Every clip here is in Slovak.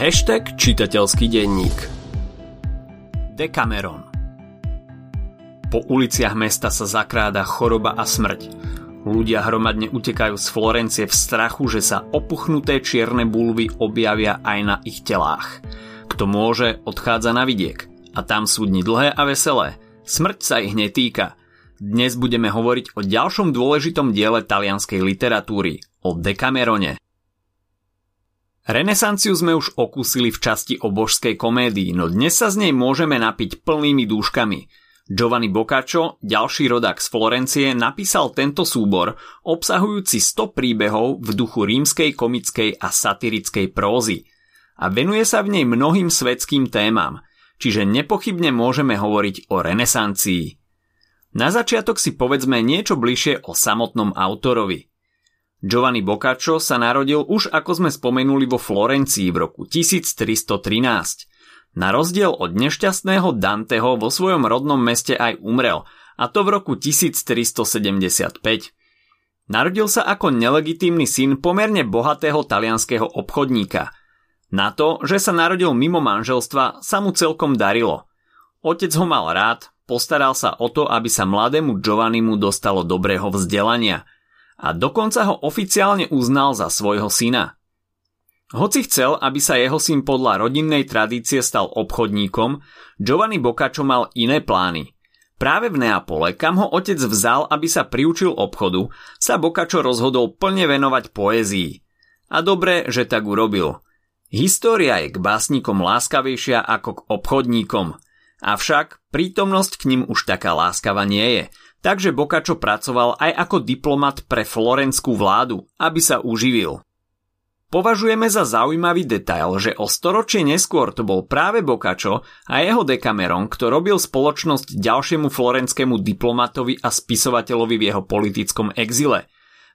Hashtag čitateľský denník Decameron Po uliciach mesta sa zakráda choroba a smrť. Ľudia hromadne utekajú z Florencie v strachu, že sa opuchnuté čierne bulvy objavia aj na ich telách. Kto môže, odchádza na vidiek. A tam sú dni dlhé a veselé. Smrť sa ich netýka. Dnes budeme hovoriť o ďalšom dôležitom diele talianskej literatúry, o Decamerone. Renesanciu sme už okúsili v časti o božskej komédii, no dnes sa z nej môžeme napiť plnými dúškami. Giovanni Boccaccio, ďalší rodák z Florencie, napísal tento súbor, obsahujúci 100 príbehov v duchu rímskej komickej a satirickej prózy. A venuje sa v nej mnohým svetským témam, čiže nepochybne môžeme hovoriť o renesancii. Na začiatok si povedzme niečo bližšie o samotnom autorovi – Giovanni Boccaccio sa narodil už ako sme spomenuli vo Florencii v roku 1313. Na rozdiel od nešťastného Danteho vo svojom rodnom meste aj umrel, a to v roku 1375. Narodil sa ako nelegitímny syn pomerne bohatého talianského obchodníka. Na to, že sa narodil mimo manželstva, sa mu celkom darilo. Otec ho mal rád, postaral sa o to, aby sa mladému Giovannimu dostalo dobrého vzdelania – a dokonca ho oficiálne uznal za svojho syna. Hoci chcel, aby sa jeho syn podľa rodinnej tradície stal obchodníkom, Giovanni Boccaccio mal iné plány. Práve v Neapole, kam ho otec vzal, aby sa priučil obchodu, sa Boccaccio rozhodol plne venovať poézii. A dobre, že tak urobil. História je k básnikom láskavejšia ako k obchodníkom. Avšak prítomnosť k ním už taká láskava nie je – takže Bokačo pracoval aj ako diplomat pre florenskú vládu, aby sa uživil. Považujeme za zaujímavý detail, že o storočie neskôr to bol práve Bokačo a jeho Decameron, kto robil spoločnosť ďalšiemu florenskému diplomatovi a spisovateľovi v jeho politickom exile.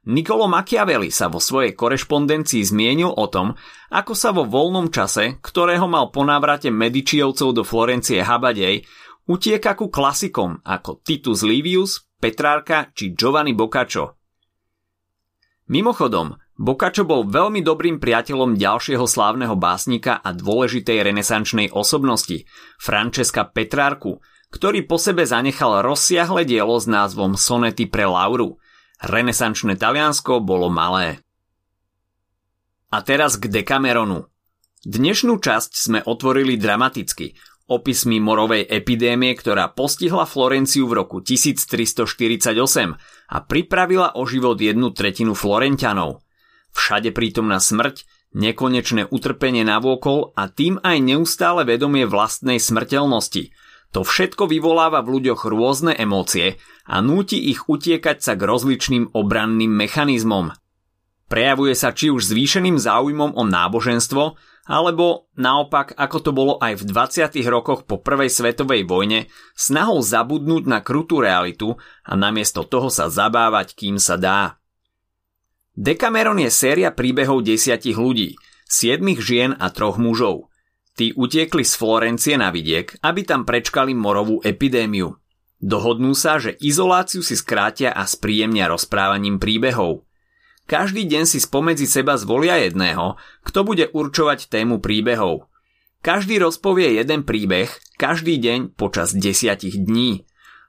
Nicolo Machiavelli sa vo svojej korešpondencii zmienil o tom, ako sa vo voľnom čase, ktorého mal po návrate Medičiovcov do Florencie habadej, utieka ku klasikom ako Titus Livius, Petrárka či Giovanni Boccaccio. Mimochodom, Boccaccio bol veľmi dobrým priateľom ďalšieho slávneho básnika a dôležitej renesančnej osobnosti, Francesca Petrárku, ktorý po sebe zanechal rozsiahle dielo s názvom Sonety pre Lauru. Renesančné Taliansko bolo malé. A teraz k Decameronu. Dnešnú časť sme otvorili dramaticky, opismi morovej epidémie, ktorá postihla Florenciu v roku 1348 a pripravila o život jednu tretinu Florenťanov. Všade prítomná smrť, nekonečné utrpenie navôkol a tým aj neustále vedomie vlastnej smrteľnosti. To všetko vyvoláva v ľuďoch rôzne emócie a núti ich utiekať sa k rozličným obranným mechanizmom. Prejavuje sa či už zvýšeným záujmom o náboženstvo, alebo naopak, ako to bolo aj v 20. rokoch po prvej svetovej vojne, snahou zabudnúť na krutú realitu a namiesto toho sa zabávať, kým sa dá. Decameron je séria príbehov desiatich ľudí, siedmých žien a troch mužov. Tí utiekli z Florencie na vidiek, aby tam prečkali morovú epidémiu. Dohodnú sa, že izoláciu si skrátia a spríjemnia rozprávaním príbehov – každý deň si spomedzi seba zvolia jedného, kto bude určovať tému príbehov. Každý rozpovie jeden príbeh, každý deň počas desiatich dní.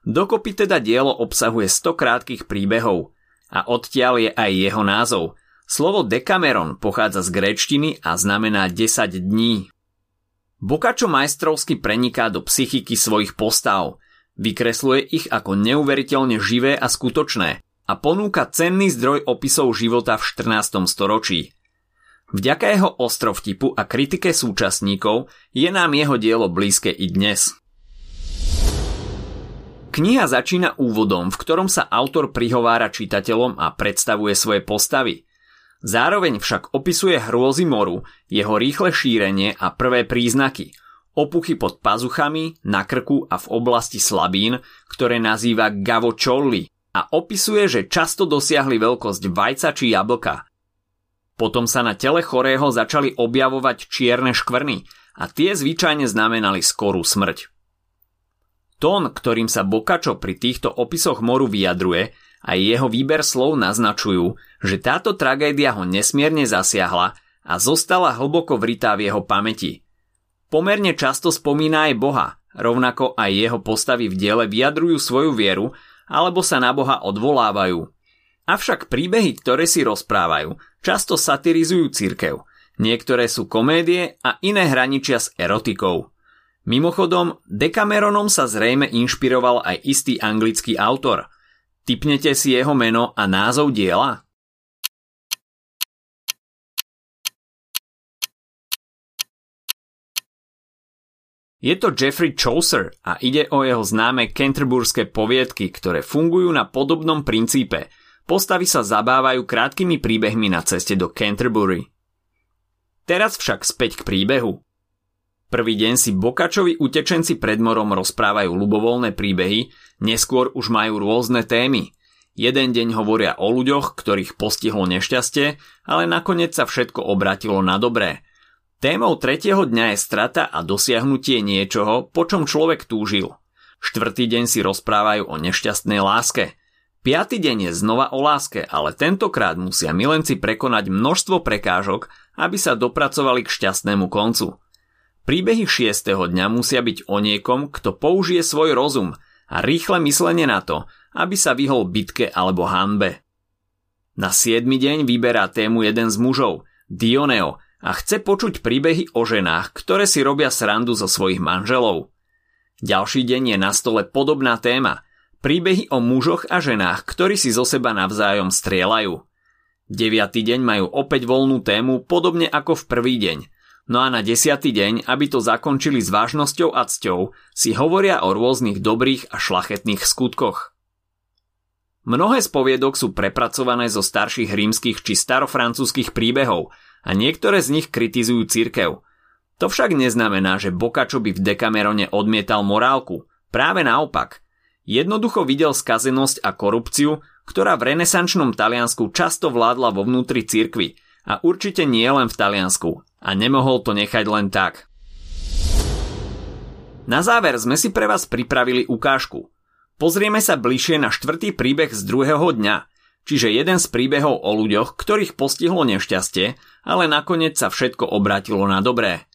Dokopy teda dielo obsahuje 100 krátkých príbehov. A odtiaľ je aj jeho názov. Slovo Decameron pochádza z gréčtiny a znamená 10 dní. Bokačo majstrovsky preniká do psychiky svojich postav. Vykresluje ich ako neuveriteľne živé a skutočné a ponúka cenný zdroj opisov života v 14. storočí. Vďaka jeho ostrovtipu a kritike súčasníkov je nám jeho dielo blízke i dnes. Kniha začína úvodom, v ktorom sa autor prihovára čitateľom a predstavuje svoje postavy. Zároveň však opisuje hrôzy moru, jeho rýchle šírenie a prvé príznaky, opuchy pod pazuchami, na krku a v oblasti slabín, ktoré nazýva Gavo Cholli, a opisuje, že často dosiahli veľkosť vajca či jablka. Potom sa na tele chorého začali objavovať čierne škvrny a tie zvyčajne znamenali skorú smrť. Tón, ktorým sa Bokačo pri týchto opisoch moru vyjadruje, a jeho výber slov naznačujú, že táto tragédia ho nesmierne zasiahla a zostala hlboko vritá v jeho pamäti. Pomerne často spomína aj Boha, rovnako aj jeho postavy v diele vyjadrujú svoju vieru alebo sa na Boha odvolávajú. Avšak príbehy, ktoré si rozprávajú, často satirizujú cirkev. Niektoré sú komédie a iné hraničia s erotikou. Mimochodom, Decameronom sa zrejme inšpiroval aj istý anglický autor. Typnete si jeho meno a názov diela? Je to Jeffrey Chaucer a ide o jeho známe canterburské poviedky, ktoré fungujú na podobnom princípe. Postavy sa zabávajú krátkými príbehmi na ceste do Canterbury. Teraz však späť k príbehu. Prvý deň si Bokačovi utečenci pred morom rozprávajú ľubovoľné príbehy, neskôr už majú rôzne témy. Jeden deň hovoria o ľuďoch, ktorých postihlo nešťastie, ale nakoniec sa všetko obratilo na dobré – Témou tretieho dňa je strata a dosiahnutie niečoho, po čom človek túžil. Štvrtý deň si rozprávajú o nešťastnej láske. Piatý deň je znova o láske, ale tentokrát musia milenci prekonať množstvo prekážok, aby sa dopracovali k šťastnému koncu. Príbehy šiestého dňa musia byť o niekom, kto použije svoj rozum a rýchle myslenie na to, aby sa vyhol bitke alebo hanbe. Na siedmy deň vyberá tému jeden z mužov, Dioneo, a chce počuť príbehy o ženách, ktoré si robia srandu zo svojich manželov. Ďalší deň je na stole podobná téma. Príbehy o mužoch a ženách, ktorí si zo seba navzájom strieľajú. Deviatý deň majú opäť voľnú tému, podobne ako v prvý deň. No a na desiatý deň, aby to zakončili s vážnosťou a cťou, si hovoria o rôznych dobrých a šlachetných skutkoch. Mnohé z sú prepracované zo starších rímskych či starofrancúzskych príbehov – a niektoré z nich kritizujú cirkev. To však neznamená, že Bokačo by v Dekamerone odmietal morálku. Práve naopak. Jednoducho videl skazenosť a korupciu, ktorá v renesančnom Taliansku často vládla vo vnútri cirkvy a určite nie len v Taliansku a nemohol to nechať len tak. Na záver sme si pre vás pripravili ukážku. Pozrieme sa bližšie na štvrtý príbeh z druhého dňa – Čiže jeden z príbehov o ľuďoch, ktorých postihlo nešťastie, ale nakoniec sa všetko obrátilo na dobré.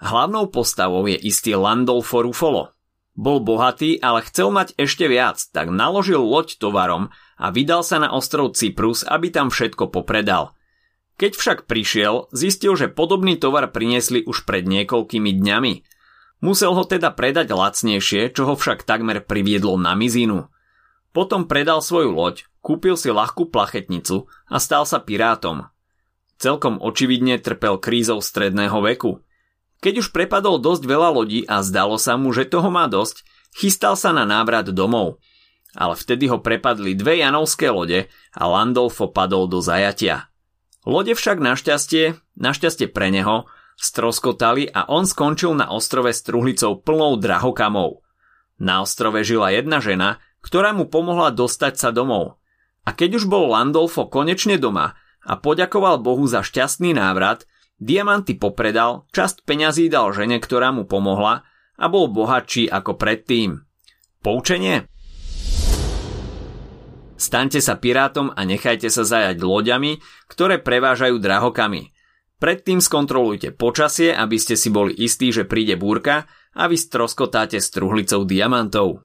Hlavnou postavou je istý Landolfo Rufolo. Bol bohatý, ale chcel mať ešte viac, tak naložil loď tovarom a vydal sa na ostrov Cyprus, aby tam všetko popredal. Keď však prišiel, zistil, že podobný tovar priniesli už pred niekoľkými dňami. Musel ho teda predať lacnejšie, čo ho však takmer priviedlo na mizinu. Potom predal svoju loď, Kúpil si ľahkú plachetnicu a stal sa pirátom. Celkom očividne trpel krízou stredného veku. Keď už prepadol dosť veľa lodí a zdalo sa mu, že toho má dosť, chystal sa na návrat domov. Ale vtedy ho prepadli dve janovské lode a Landolfo padol do zajatia. Lode však našťastie, našťastie pre neho, stroskotali a on skončil na ostrove s truhlicou plnou drahokamov. Na ostrove žila jedna žena, ktorá mu pomohla dostať sa domov. A keď už bol Landolfo konečne doma a poďakoval Bohu za šťastný návrat, diamanty popredal, časť peňazí dal žene, ktorá mu pomohla a bol bohatší ako predtým. Poučenie? Staňte sa pirátom a nechajte sa zajať loďami, ktoré prevážajú drahokami. Predtým skontrolujte počasie, aby ste si boli istí, že príde búrka a vy stroskotáte s truhlicou diamantov.